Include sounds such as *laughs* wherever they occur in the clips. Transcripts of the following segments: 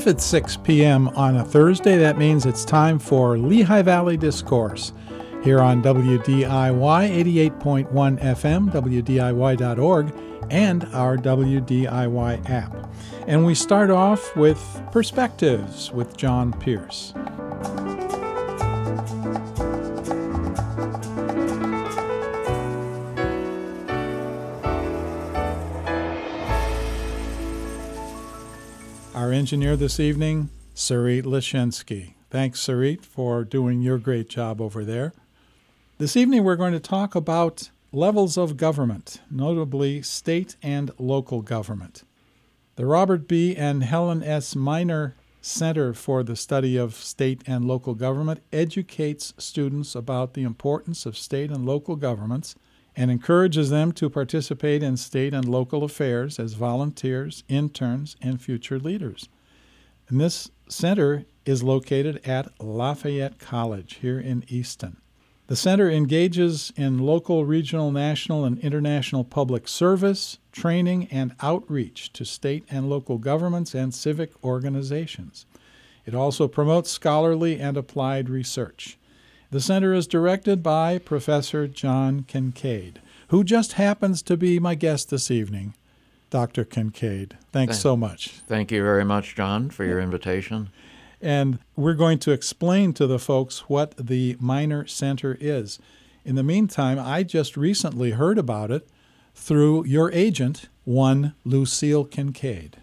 If it's 6 p.m. on a Thursday, that means it's time for Lehigh Valley Discourse here on WDIY 88.1 FM, WDIY.org, and our WDIY app. And we start off with Perspectives with John Pearce. Our engineer this evening, Sarit Lashinsky. Thanks, Sarit, for doing your great job over there. This evening, we're going to talk about levels of government, notably state and local government. The Robert B. and Helen S. Meyner Center for the Study of State and Local Government educates students about the importance of state and local governments and encourages them to participate in state and local affairs as volunteers, interns, and future leaders. And this center is located at Lafayette College here in Easton. The center engages in local, regional, national, and international public service, training, and outreach to state and local governments and civic organizations. It also promotes scholarly and applied research. The center is directed by Professor John Kincaid, who just happens to be my guest this evening. Dr. Kincaid, thanks so much. Thank you very much, John, for your invitation. And we're going to explain to the folks what the Meyner Center is. In the meantime, I just recently heard about it through your agent, one Lucille Kincaid.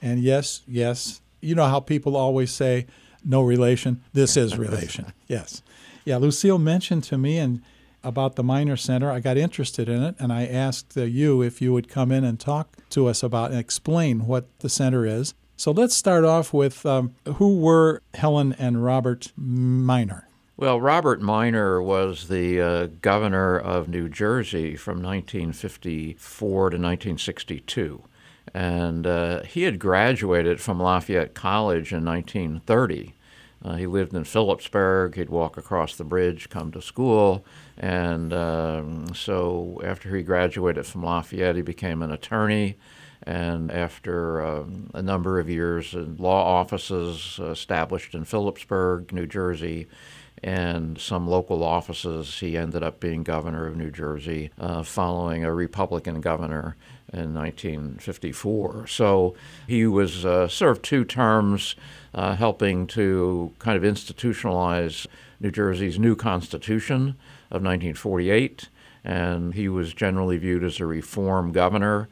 And yes, yes, you know how people always say, no relation. This is relation. *laughs* yes. Yeah, Lucille mentioned to me and about the Meyner Center. I got interested in it, and I asked uh, you if you would come in and talk to us about and explain what the center is. So let's start off with um, who were Helen and Robert Meyner? Well, Robert Meyner was the uh, governor of New Jersey from 1954 to 1962. And uh, he had graduated from Lafayette College in 1930. Uh, he lived in Phillipsburg. He'd walk across the bridge, come to school. And um, so after he graduated from Lafayette, he became an attorney. And after um, a number of years in law offices established in Phillipsburg, New Jersey, and some local offices, he ended up being governor of New Jersey uh, following a Republican governor in 1954. So he was uh, served two terms, uh, helping to kind of institutionalize New Jersey's new Constitution of 1948, and he was generally viewed as a reform governor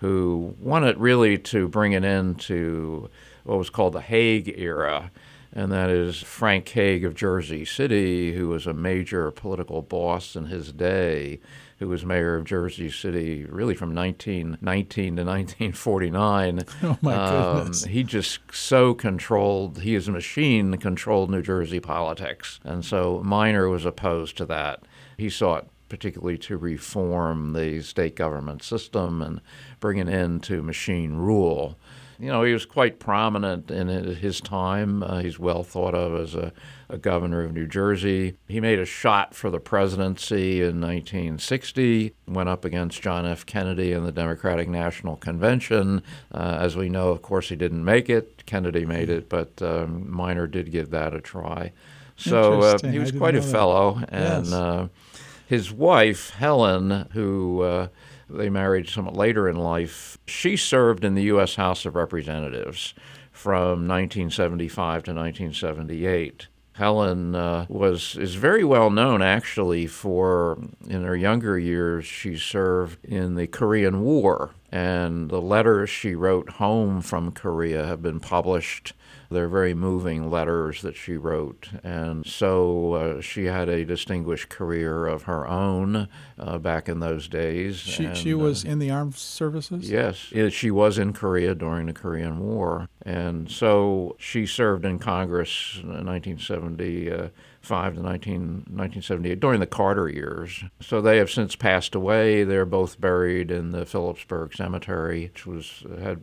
who wanted really to bring it into what was called the Hague era. And that is Frank Hague of Jersey City, who was a major political boss in his day, who was mayor of Jersey City really from 1919 to *laughs* 1949. Oh, my um, goodness. He just so controlled, he is a machine, controlled New Jersey politics. And so Meyner was opposed to that. He sought particularly to reform the state government system and bring an end to machine rule. You know, he was quite prominent in his time. Uh, he's well thought of as a, a, governor of New Jersey. He made a shot for the presidency in 1960, went up against John F. Kennedy in the Democratic National Convention. Uh, as we know, of course, he didn't make it. Kennedy made it, but um, Meyner did give that a try. So uh, he was quite a fellow. And yes. Uh, his wife, Helen, who uh, they married somewhat later in life, she served in the U.S. House of Representatives from 1975 to 1978. Helen uh, was is very well known actually for in her younger years she served in the Korean War and the letters she wrote home from Korea have been published they're very moving letters that she wrote. And so uh, she had a distinguished career of her own uh, back in those days. She, and, she was uh, in the armed services? Yes. It, she was in Korea during the Korean War. And so she served in Congress in 1970. 5 to 19, 1978 during the Carter years. So they have since passed away. They're both buried in the Phillipsburg Cemetery, which was had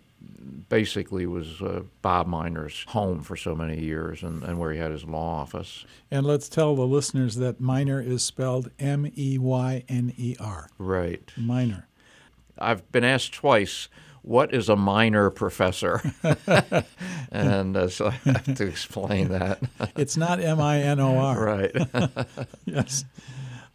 basically was uh, Bob Meyner's home for so many years and, and where he had his law office. And let's tell the listeners that Meyner is spelled M E Y N E R. Right. Meyner. I've been asked twice what is a minor professor? *laughs* and uh, so I have to explain that. It's not M I N O R. *laughs* right. *laughs* Yes.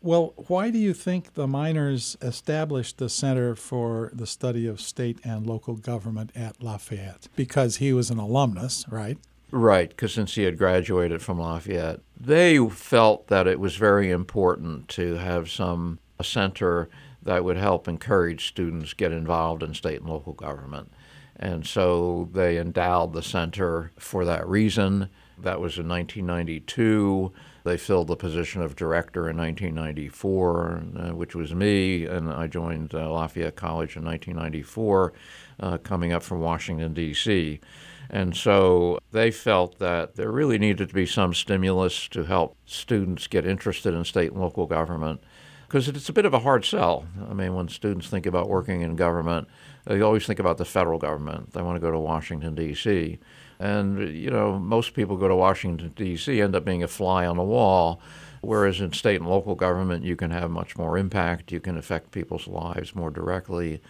Well, why do you think the Meyners established the Center for the Study of State and Local Government at Lafayette? Because he was an alumnus, right? Right, because since he had graduated from Lafayette, they felt that it was very important to have some a center that would help encourage students get involved in state and local government. And so they endowed the center for that reason. That was in 1992. They filled the position of director in 1994, uh, which was me, and I joined uh, Lafayette College in 1994, uh, coming up from Washington, D.C. And so they felt that there really needed to be some stimulus to help students get interested in state and local government because it's a bit of a hard sell. I mean, when students think about working in government, they always think about the federal government. They want to go to Washington, D.C. And, you know, most people go to Washington, D.C., end up being a fly on the wall. Whereas in state and local government, you can have much more impact. You can affect people's lives more directly.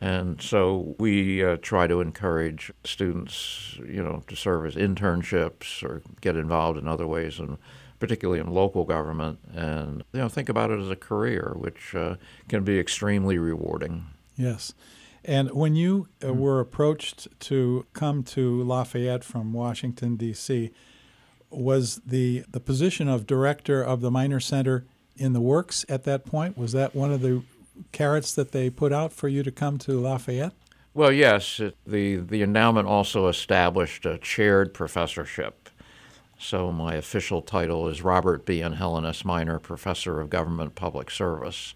And so we uh, try to encourage students, you know, to serve as internships or get involved in other ways, and particularly in local government, and you know, think about it as a career, which uh, can be extremely rewarding. Yes. And when you uh, were approached to come to Lafayette from Washington, D.C., was the, the position of director of the Meyner Center in the works at that point? Was that one of the carrots that they put out for you to come to Lafayette? Well, yes. It, the the endowment also established a chaired professorship. So my official title is Robert B. and Helen S. Meyner Professor of Government Public Service,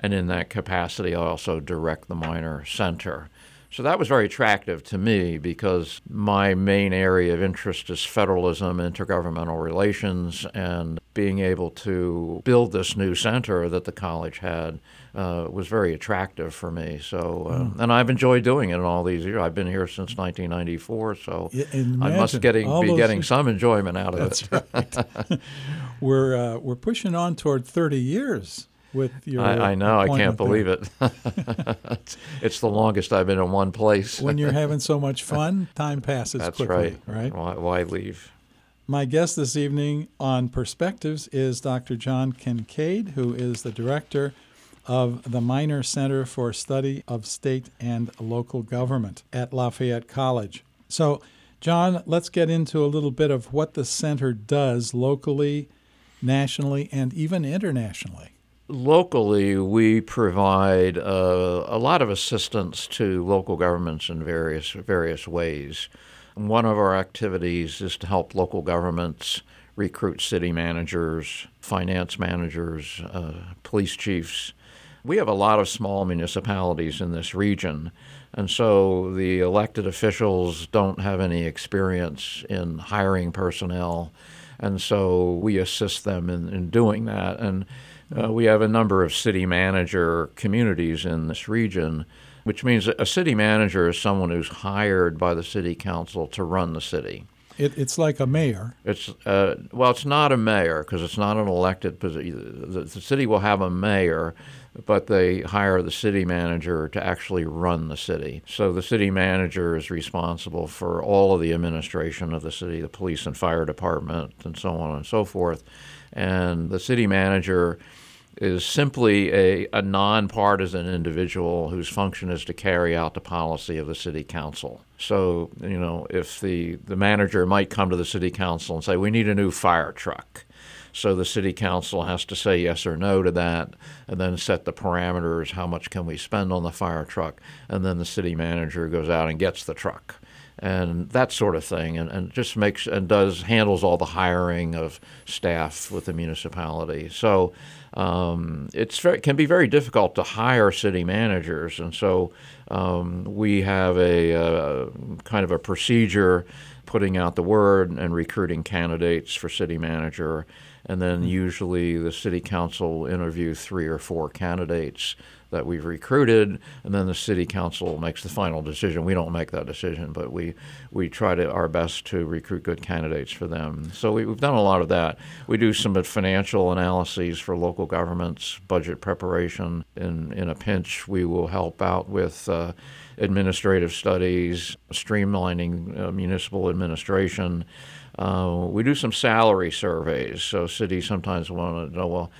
and in that capacity, I also direct the Meyner Center. So that was very attractive to me because my main area of interest is federalism, intergovernmental relations, and being able to build this new center that the college had uh, was very attractive for me. So, uh, Hmm. and I've enjoyed doing it in all these years. I've been here since 1994, so Yeah, I must getting be getting some enjoyment out of That's it. right. *laughs* we're uh, we're pushing on toward 30 years with your. I, I know. I can't appointment there. believe it. it's, *laughs* it's the longest I've been in one place. When you're *laughs* having so much fun, time passes That's quickly, right. right? Why, why leave? My guest this evening on Perspectives is Dr. John Kincaid, who is the director of the Meyner Center for Study of State and Local Government at Lafayette College. So, John, let's get into a little bit of what the center does locally, nationally, and even internationally. Locally, we provide uh, a lot of assistance to local governments in various various ways. One of our activities is to help local governments recruit city managers, finance managers, uh, police chiefs. We have a lot of small municipalities in this region, and so the elected officials don't have any experience in hiring personnel, and so we assist them in, in doing that. And uh, we have a number of city manager communities in this region, which means a city manager is someone who's hired by the city council to run the city. It, it's like a mayor. It's uh, well, it's not a mayor because it's not an elected position. The, the city will have a mayor, but they hire the city manager to actually run the city. So the city manager is responsible for all of the administration of the city, the police and fire department, and so on and so forth. And the city manager is simply a, a nonpartisan individual whose function is to carry out the policy of the city council. So, you know, if the, the manager might come to the city council and say, we need a new fire truck. So the city council has to say yes or no to that and then set the parameters how much can we spend on the fire truck and then the city manager goes out and gets the truck and that sort of thing and, and just makes and does handles all the hiring of staff with the municipality. So um, it's very, can be very difficult to hire city managers and so um, we have a uh, kind of a procedure putting out the word and recruiting candidates for city manager and then usually the city council interview three or four candidates that we've recruited, and then the city council makes the final decision. We don't make that decision, but we we try to our best to recruit good candidates for them. So we, have done a lot of that. We do some financial analyses for local governments, budget preparation. In in a pinch, we will help out with. Uh, administrative studies, streamlining uh, municipal administration. Uh, we do some salary surveys. So cities sometimes want to know, well,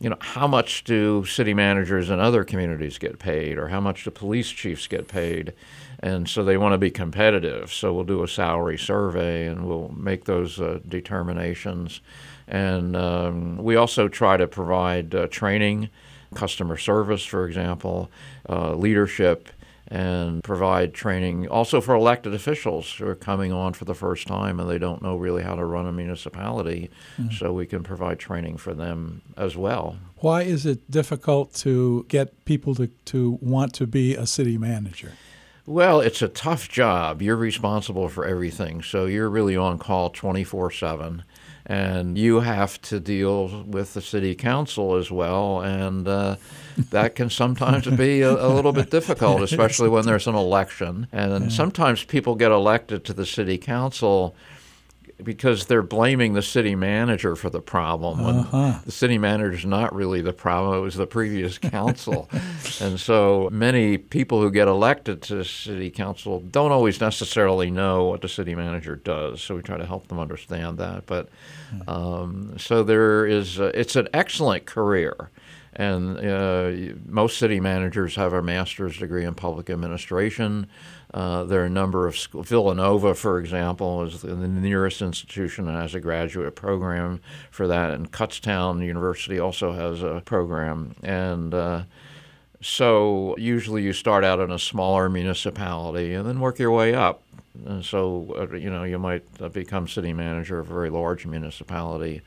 you know, how much do city managers in other communities get paid, or how much do police chiefs get paid? And so they want to be competitive. So we'll do a salary survey and we'll make those uh, determinations. And um, we also try to provide uh, training, customer service, for example, uh, leadership and provide training also for elected officials who are coming on for the first time and they don't know really how to run a municipality. Mm-hmm. So we can provide training for them as well. Why is it difficult to get people to, to want to be a city manager? Well, it's a tough job. You're responsible for everything. So you're really on call 24 7 and you have to deal with the city council as well, and uh, that can sometimes be a, a, little bit difficult, especially when there's an election. And yeah. sometimes people get elected to the city council because they're blaming the city manager for the problem when uh-huh. the city manager is not really the problem it was the previous *laughs* council and so many people who get elected to city council don't always necessarily know what the city manager does so we try to help them understand that but hmm. um, so there is uh, it's an excellent career and uh, most city managers have a master's degree in public administration. Uh, there are a number of schools. Villanova, for example, is the nearest institution that has a graduate program for that, and Kutztown University also has a program. And uh, so usually you start out in a smaller municipality and then work your way up. And so, uh, you know, you might uh, become city manager of a very large municipality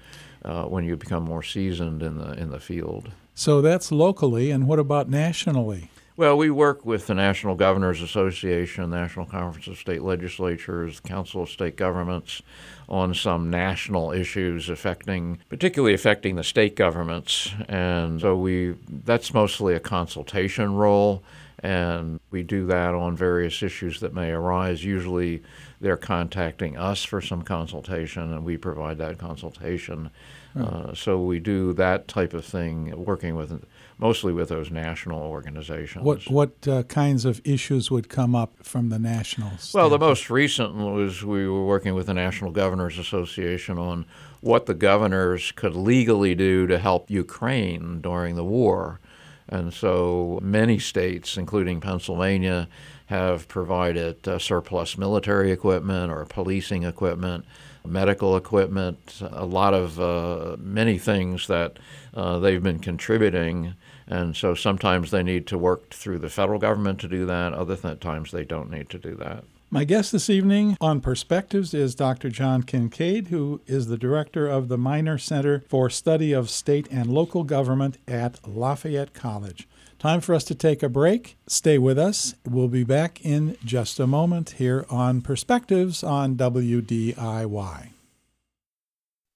uh, when you become more seasoned in the in the field. So that's locally, and what about nationally? Well, we work with the National Governors Association, National Conference of State Legislatures, Council of State Governments on some national issues affecting particularly affecting the state governments. And so we that's mostly a consultation role and we do that on various issues that may arise. Usually they're contacting us for some consultation and we provide that consultation. Uh, so we do that type of thing, working with mostly with those national organizations. What what uh, kinds of issues would come up from the national? Well, the most recent was we were working with the National Governors Association on what the governors could legally do to help Ukraine during the war. And so many states, including Pennsylvania, have provided uh, surplus military equipment or policing equipment medical equipment, a lot of uh, many things that uh, they've been contributing. And so sometimes they need to work through the federal government to do that. Other th- times they don't need to do that. My guest this evening on Perspectives is Dr. John Kincaid, who is the director of the Meyner Center for Study of State and Local Government at Lafayette College. Time for us to take a break. Stay with us. We'll be back in just a moment here on Perspectives on WDIY.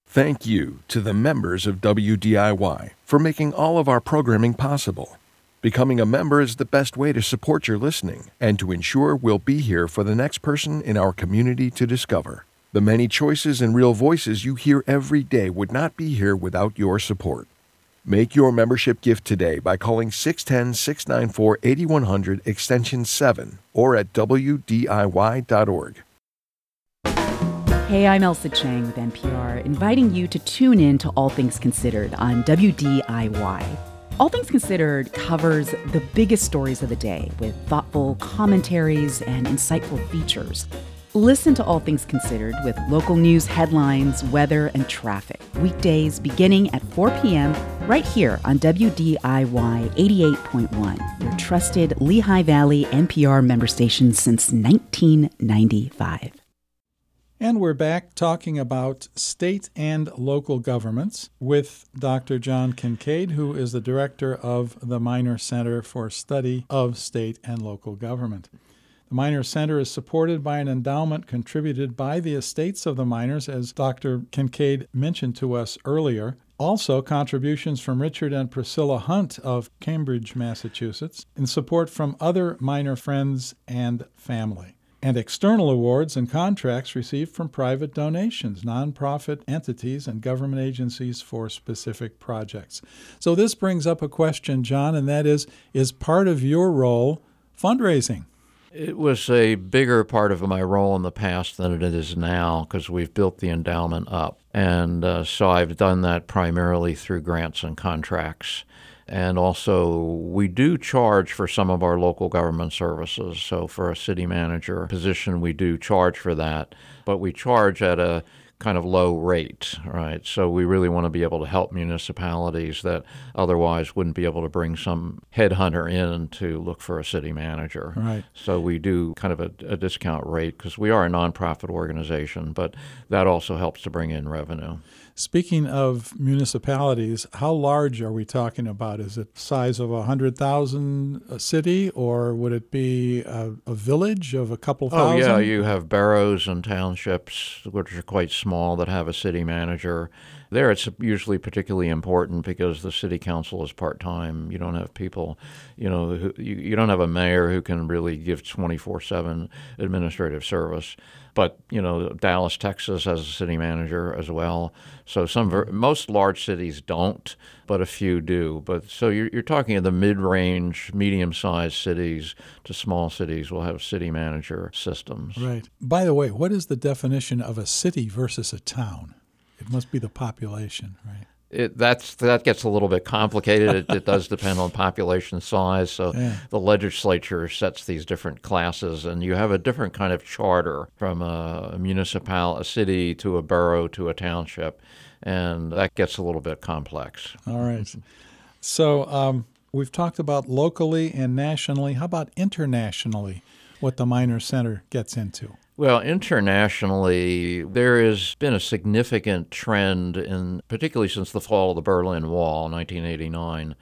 Thank you to the members of WDIY for making all of our programming possible. Becoming a member is the best way to support your listening and to ensure we'll be here for the next person in our community to discover. The many choices and real voices you hear every day would not be here without your support. Make your membership gift today by calling 610 694 8100 extension 7 or at WDIY.org. Hey, I'm Ailsa Chang with NPR, inviting you to tune in to All Things Considered on WDIY. All Things Considered covers the biggest stories of the day with thoughtful commentaries and insightful features. Listen to All Things Considered with local news headlines, weather, and traffic. Weekdays beginning at 4 p.m. right here on WDIY 88.1, your trusted Lehigh Valley NPR member station since 1995. And we're back talking about state and local governments with Dr. John Kincaid, who is the director of the Meyner Center for Study of State and Local Government. The Meyner Center is supported by an endowment contributed by the estates of the Meyners, as Dr. Kincaid mentioned to us earlier. Also, contributions from Richard and Priscilla Hunt of Cambridge, Massachusetts, and support from other Meyner friends and family. And external awards and contracts received from private donations, nonprofit entities, and government agencies for specific projects. So, this brings up a question, John, and that is Is part of your role fundraising? It was a bigger part of my role in the past than it is now because we've built the endowment up. And uh, so I've done that primarily through grants and contracts. And also, we do charge for some of our local government services. So, for a city manager position, we do charge for that, but we charge at a kind of low rate, right? So we really want to be able to help municipalities that otherwise wouldn't be able to bring some headhunter in to look for a city manager. Right. So we do kind of a, a discount rate because we are a nonprofit organization, but that also helps to bring in revenue. Speaking of municipalities, how large are we talking about? Is it size of a hundred thousand a city, or would it be a, a village of a couple Oh thousand? yeah, you have boroughs and townships which are quite small that have a city manager. There, it's usually particularly important because the city council is part time. You don't have people, you know, who, you, you don't have a mayor who can really give twenty four seven administrative service. But you know, Dallas, Texas has a city manager as well. So some ver- most large cities don't, but a few do. But so you're, you're talking in the mid-range, medium-sized cities to small cities will have city manager systems. Right. By the way, what is the definition of a city versus a town? It must be the population, right? It, that's that gets a little bit complicated. It, it does depend on population size. So Yeah. the legislature sets these different classes, and you have a different kind of charter from a municipal, a city to a borough to a township, and that gets a little bit complex. All right. So um, we've talked about locally and nationally. How about internationally? What the Meyner Center gets into? Well, internationally, there has been a significant trend, in particularly since the fall of the Berlin Wall, in 1989,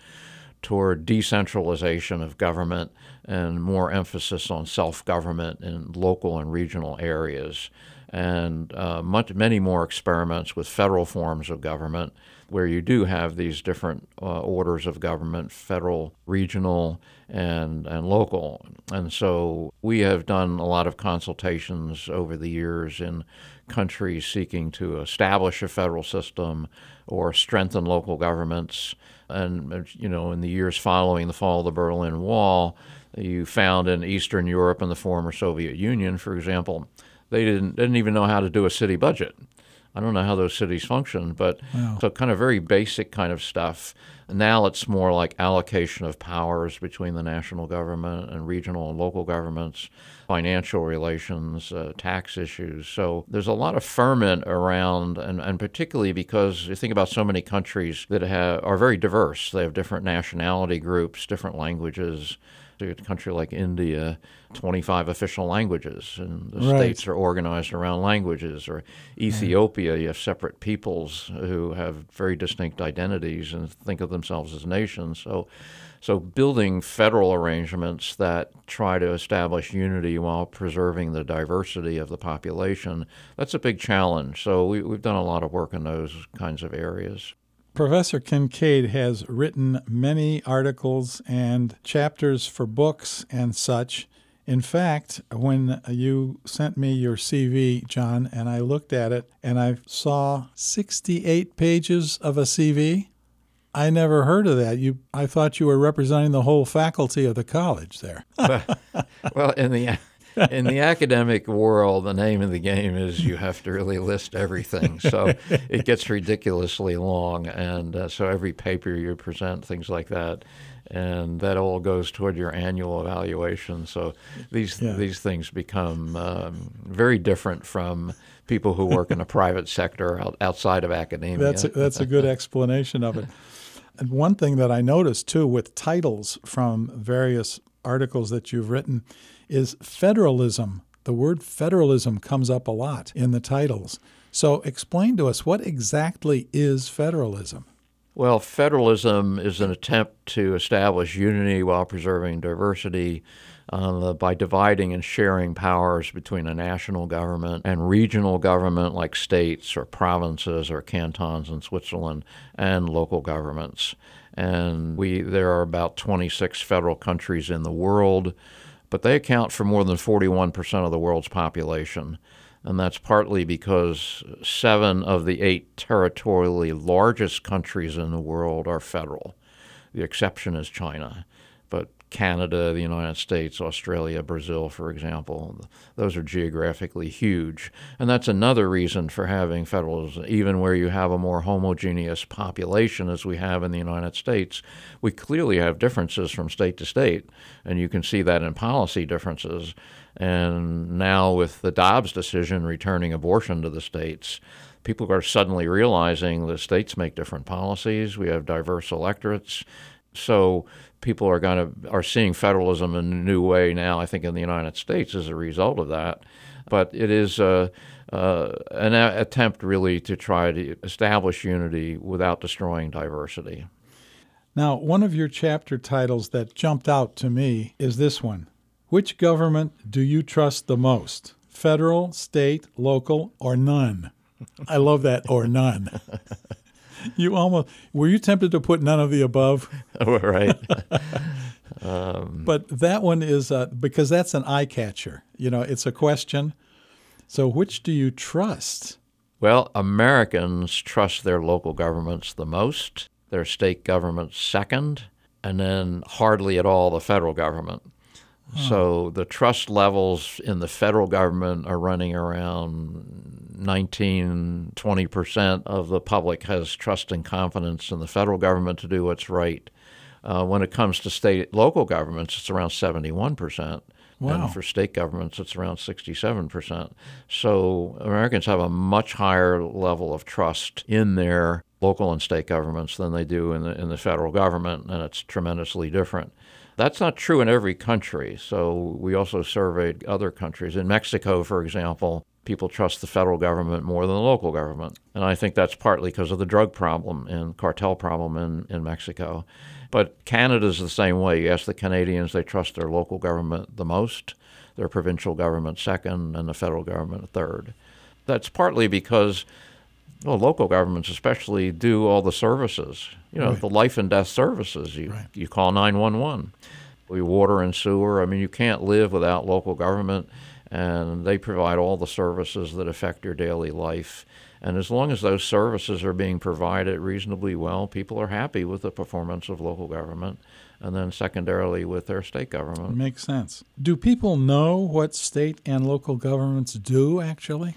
toward decentralization of government and more emphasis on self-government in local and regional areas, and uh, much, many more experiments with federal forms of government, where you do have these different uh, orders of government: federal, regional, and and local. And so we have done a lot of consultations over the years in countries seeking to establish a federal system or strengthen local governments. And you know, in the years following the fall of the Berlin Wall, you found in Eastern Europe and the former Soviet Union, for example, they didn't didn't even know how to do a city budget. I don't know how those cities function, but so kind of very basic kind of stuff. Now it's more like allocation of powers between the national government and regional and local governments, financial relations, uh, tax issues. So there's a lot of ferment around, and, and particularly because you think about so many countries that have, are very diverse. They have different nationality groups, different languages. So a country like India, 25 official languages, and the Right. states are organized around languages. Or Ethiopia, you have separate peoples who have very distinct identities and think of themselves as nations. So, so building federal arrangements that try to establish unity while preserving the diversity of the population, that's a big challenge. So we, we've done a lot of work in those kinds of areas. Professor Kincaid has written many articles and chapters for books and such. In fact, when you sent me your CV, John, and I looked at it and I saw 68 pages of a CV, I never heard of that. You, I thought you were representing the whole faculty of the college there. *laughs* well, in the in the academic world, the name of the game is you have to really list everything. So it gets ridiculously long, and uh, so every paper you present, things like that, and that all goes toward your annual evaluation. So these Yeah. these things become um, very different from people who work in a private sector out, outside of academia. That's a, that's a good explanation of it. And one thing that I noticed too with titles from various articles that you've written is federalism. The word federalism comes up a lot in the titles. So explain to us what exactly is federalism? Well, federalism is an attempt to establish unity while preserving diversity. uh, by dividing and sharing powers between a national government and regional government like states or provinces or cantons in Switzerland and local governments. And we there are about 26 federal countries in the world, but they account for more than 41% of the world's population. And that's partly because seven of the eight territorially largest countries in the world are federal. The exception is China. Canada, the United States, Australia, Brazil, for example. Those are geographically huge. And that's another reason for having federalism. Even where you have a more homogeneous population, as we have in the United States, we clearly have differences from state to state. And you can see that in policy differences. And now, with the Dobbs decision returning abortion to the states, people are suddenly realizing the states make different policies. We have diverse electorates. So people are going to are seeing federalism in a new way now. I think in the United States as a result of that, but it is uh, uh, an a- attempt really to try to establish unity without destroying diversity. Now, one of your chapter titles that jumped out to me is this one Which government do you trust the most? Federal, state, local, or none? I love that, or none. *laughs* *laughs* you almost were you tempted to put none of the above? *laughs* right. *laughs* But that one is uh, because that's an eye catcher. You know, it's a question. So, which do you trust? Well, Americans trust their local governments the most, their state governments second, and then hardly at all the federal government. So the trust levels in the federal government are running around 19, 20% of the public has trust and confidence in the federal government to do what's right. Uh, when it comes to state local governments, it's around 71%. Wow. And for state governments, it's around 67%. So Americans have a much higher level of trust in their local and state governments than they do in the, in the federal government, and it's tremendously different. That's not true in every country. So we also surveyed other countries. In Mexico, for example, people trust the federal government more than the local government. And I think that's partly because of the drug problem and cartel problem in, in Mexico. But Canada's the same way. You ask the Canadians, they trust their local government the most, their provincial government second, and the federal government third. That's partly because well, local governments especially do all the services. You know, Right. the life and death services. You Right. you call nine one one. We water and sewer. I mean, you can't live without local government, and they provide all the services that affect your daily life. And as long as those services are being provided reasonably well, people are happy with the performance of local government, and then secondarily with their state government. Makes sense. Do people know what state and local governments do actually?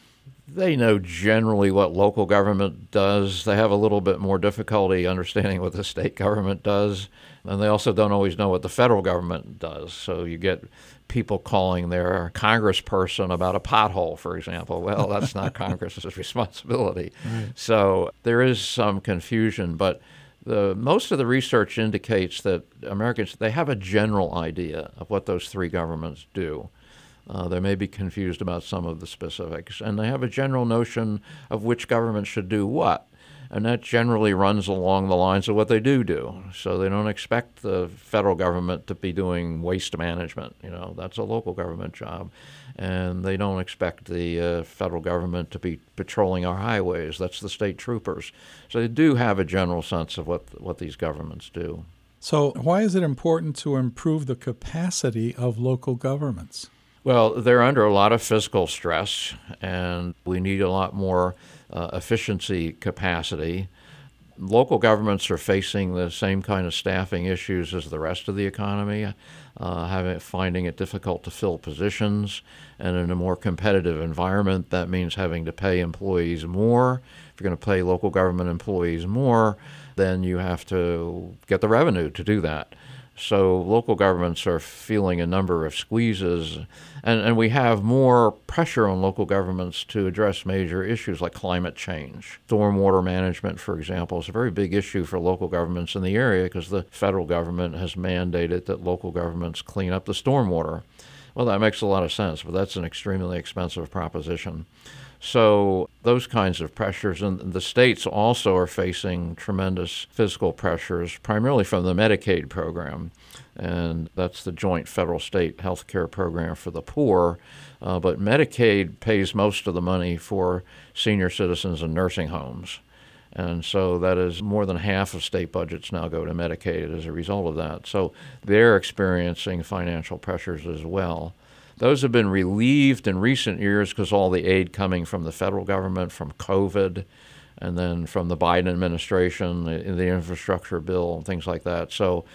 They know generally what local government does. They have a little bit more difficulty understanding what the state government does. And they also don't always know what the federal government does. So you get people calling their congressperson about a pothole, for example. Well, *laughs* that's not Congress's responsibility. So there is some confusion, but the, most of the research indicates that Americans they have a general idea of what those three governments do. Uh, they may be confused about some of the specifics, and they have a general notion of which government should do what. And that generally runs along the lines of what they do do. So they don't expect the federal government to be doing waste management. You know, that's a local government job. And they don't expect the uh, federal government to be patrolling our highways. That's the state troopers. So they do have a general sense of what, what these governments do. So, why is it important to improve the capacity of local governments? Well, they're under a lot of fiscal stress, and we need a lot more uh, efficiency capacity. Local governments are facing the same kind of staffing issues as the rest of the economy, uh, having, finding it difficult to fill positions. And in a more competitive environment, that means having to pay employees more. If you're going to pay local government employees more, then you have to get the revenue to do that. So local governments are feeling a number of squeezes, and, and we have more pressure on local governments to address major issues like climate change. Stormwater management, for example, is a very big issue for local governments in the area because the federal government has mandated that local governments clean up the stormwater. Well, that makes a lot of sense, but that's an extremely expensive proposition. So, those kinds of pressures, and the states also are facing tremendous fiscal pressures, primarily from the Medicaid program. And that's the joint federal state health care program for the poor. Uh, but Medicaid pays most of the money for senior citizens and nursing homes. And so that is more than half of state budgets now go to Medicaid as a result of that. So they're experiencing financial pressures as well. Those have been relieved in recent years because all the aid coming from the federal government, from COVID, and then from the Biden administration, the, the infrastructure bill, and things like that. So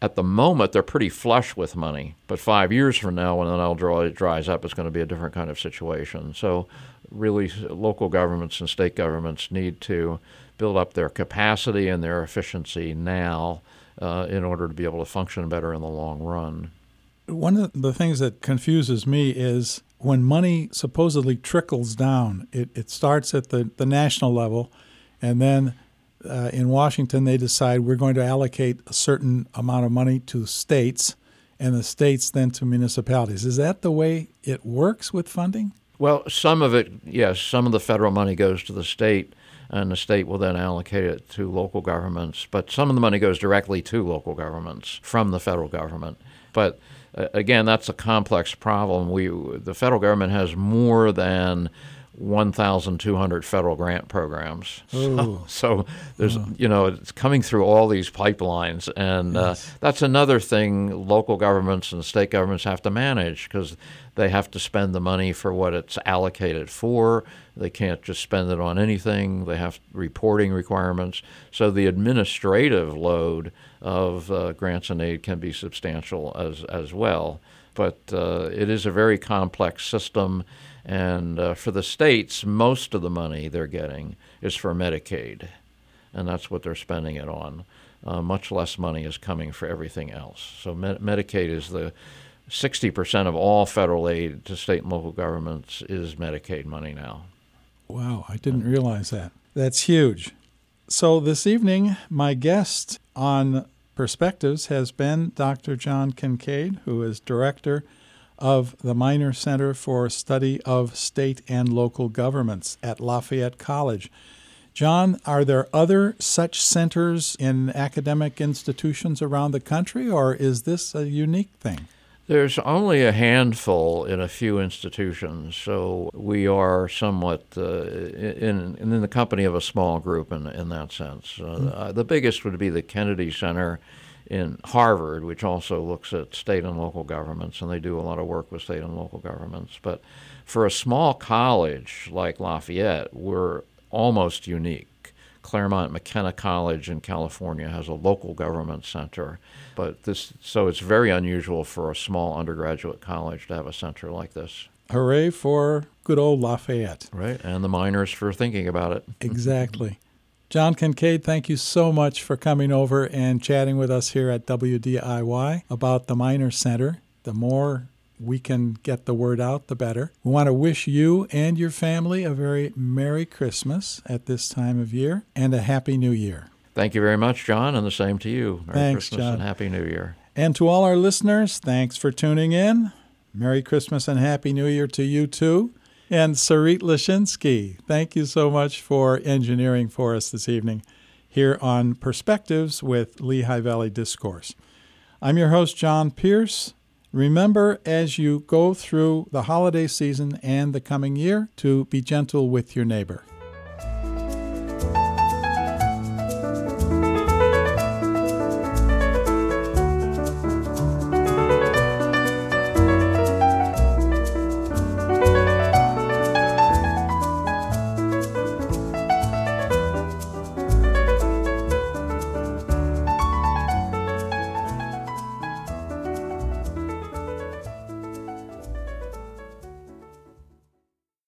at the moment, they're pretty flush with money. But five years from now, when that all dries up, it's going to be a different kind of situation. So really, local governments and state governments need to build up their capacity and their efficiency now uh, in order to be able to function better in the long run. One of the things that confuses me is when money supposedly trickles down, it, it starts at the, the national level, and then uh, in Washington they decide we're going to allocate a certain amount of money to states, and the states then to municipalities. Is that the way it works with funding? Well, some of it, yes, some of the federal money goes to the state, and the state will then allocate it to local governments. But some of the money goes directly to local governments from the federal government. But again, that's a complex problem. We, the federal government has more than 1,200 federal grant programs. So, *laughs* so, there's, oh. you know, it's coming through all these pipelines. And uh, yes. uh, that's another thing local governments and state governments have to manage because they have to spend the money for what it's allocated for. They can't just spend it on anything. They have reporting requirements. So the administrative load of uh, grants and aid can be substantial as, as well. But uh, it is a very complex system. And uh, for the states, most of the money they're getting is for Medicaid, and that's what they're spending it on. Uh, much less money is coming for everything else. So Med- Medicaid is the 60% of all federal aid to state and local governments is Medicaid money now. Wow, I didn't realize that. That's huge. So this evening, my guest on Perspectives has been Dr. John Kincaid, who is director of the Meyner Center for Study of State and Local Governments at Lafayette College. John, are there other such centers in academic institutions around the country, or is this a unique thing? There's only a handful in a few institutions, so we are somewhat uh, in, in the company of a small group in, in that sense. Uh, mm-hmm. the biggest would be the Kennedy Center in Harvard, which also looks at state and local governments, and they do a lot of work with state and local governments. But for a small college like Lafayette, we're almost unique. Claremont McKenna College in California has a local government center, but this so it's very unusual for a small undergraduate college to have a center like this. Hooray for good old Lafayette. Right, and the Meyners for thinking about it. *laughs* Exactly. John Kincaid, thank you so much for coming over and chatting with us here at WDIY about the Meyner Center. The more we can get the word out, the better. We want to wish you and your family a very Merry Christmas at this time of year and a Happy New Year. Thank you very much, John, and the same to you. Merry thanks, Christmas John. and Happy New Year. And to all our listeners, thanks for tuning in. Merry Christmas and Happy New Year to you too. And Sarit Lashinsky, thank you so much for engineering for us this evening here on Perspectives with Lehigh Valley Discourse. I'm your host, John Pearce. Remember, as you go through the holiday season and the coming year, to be gentle with your neighbor.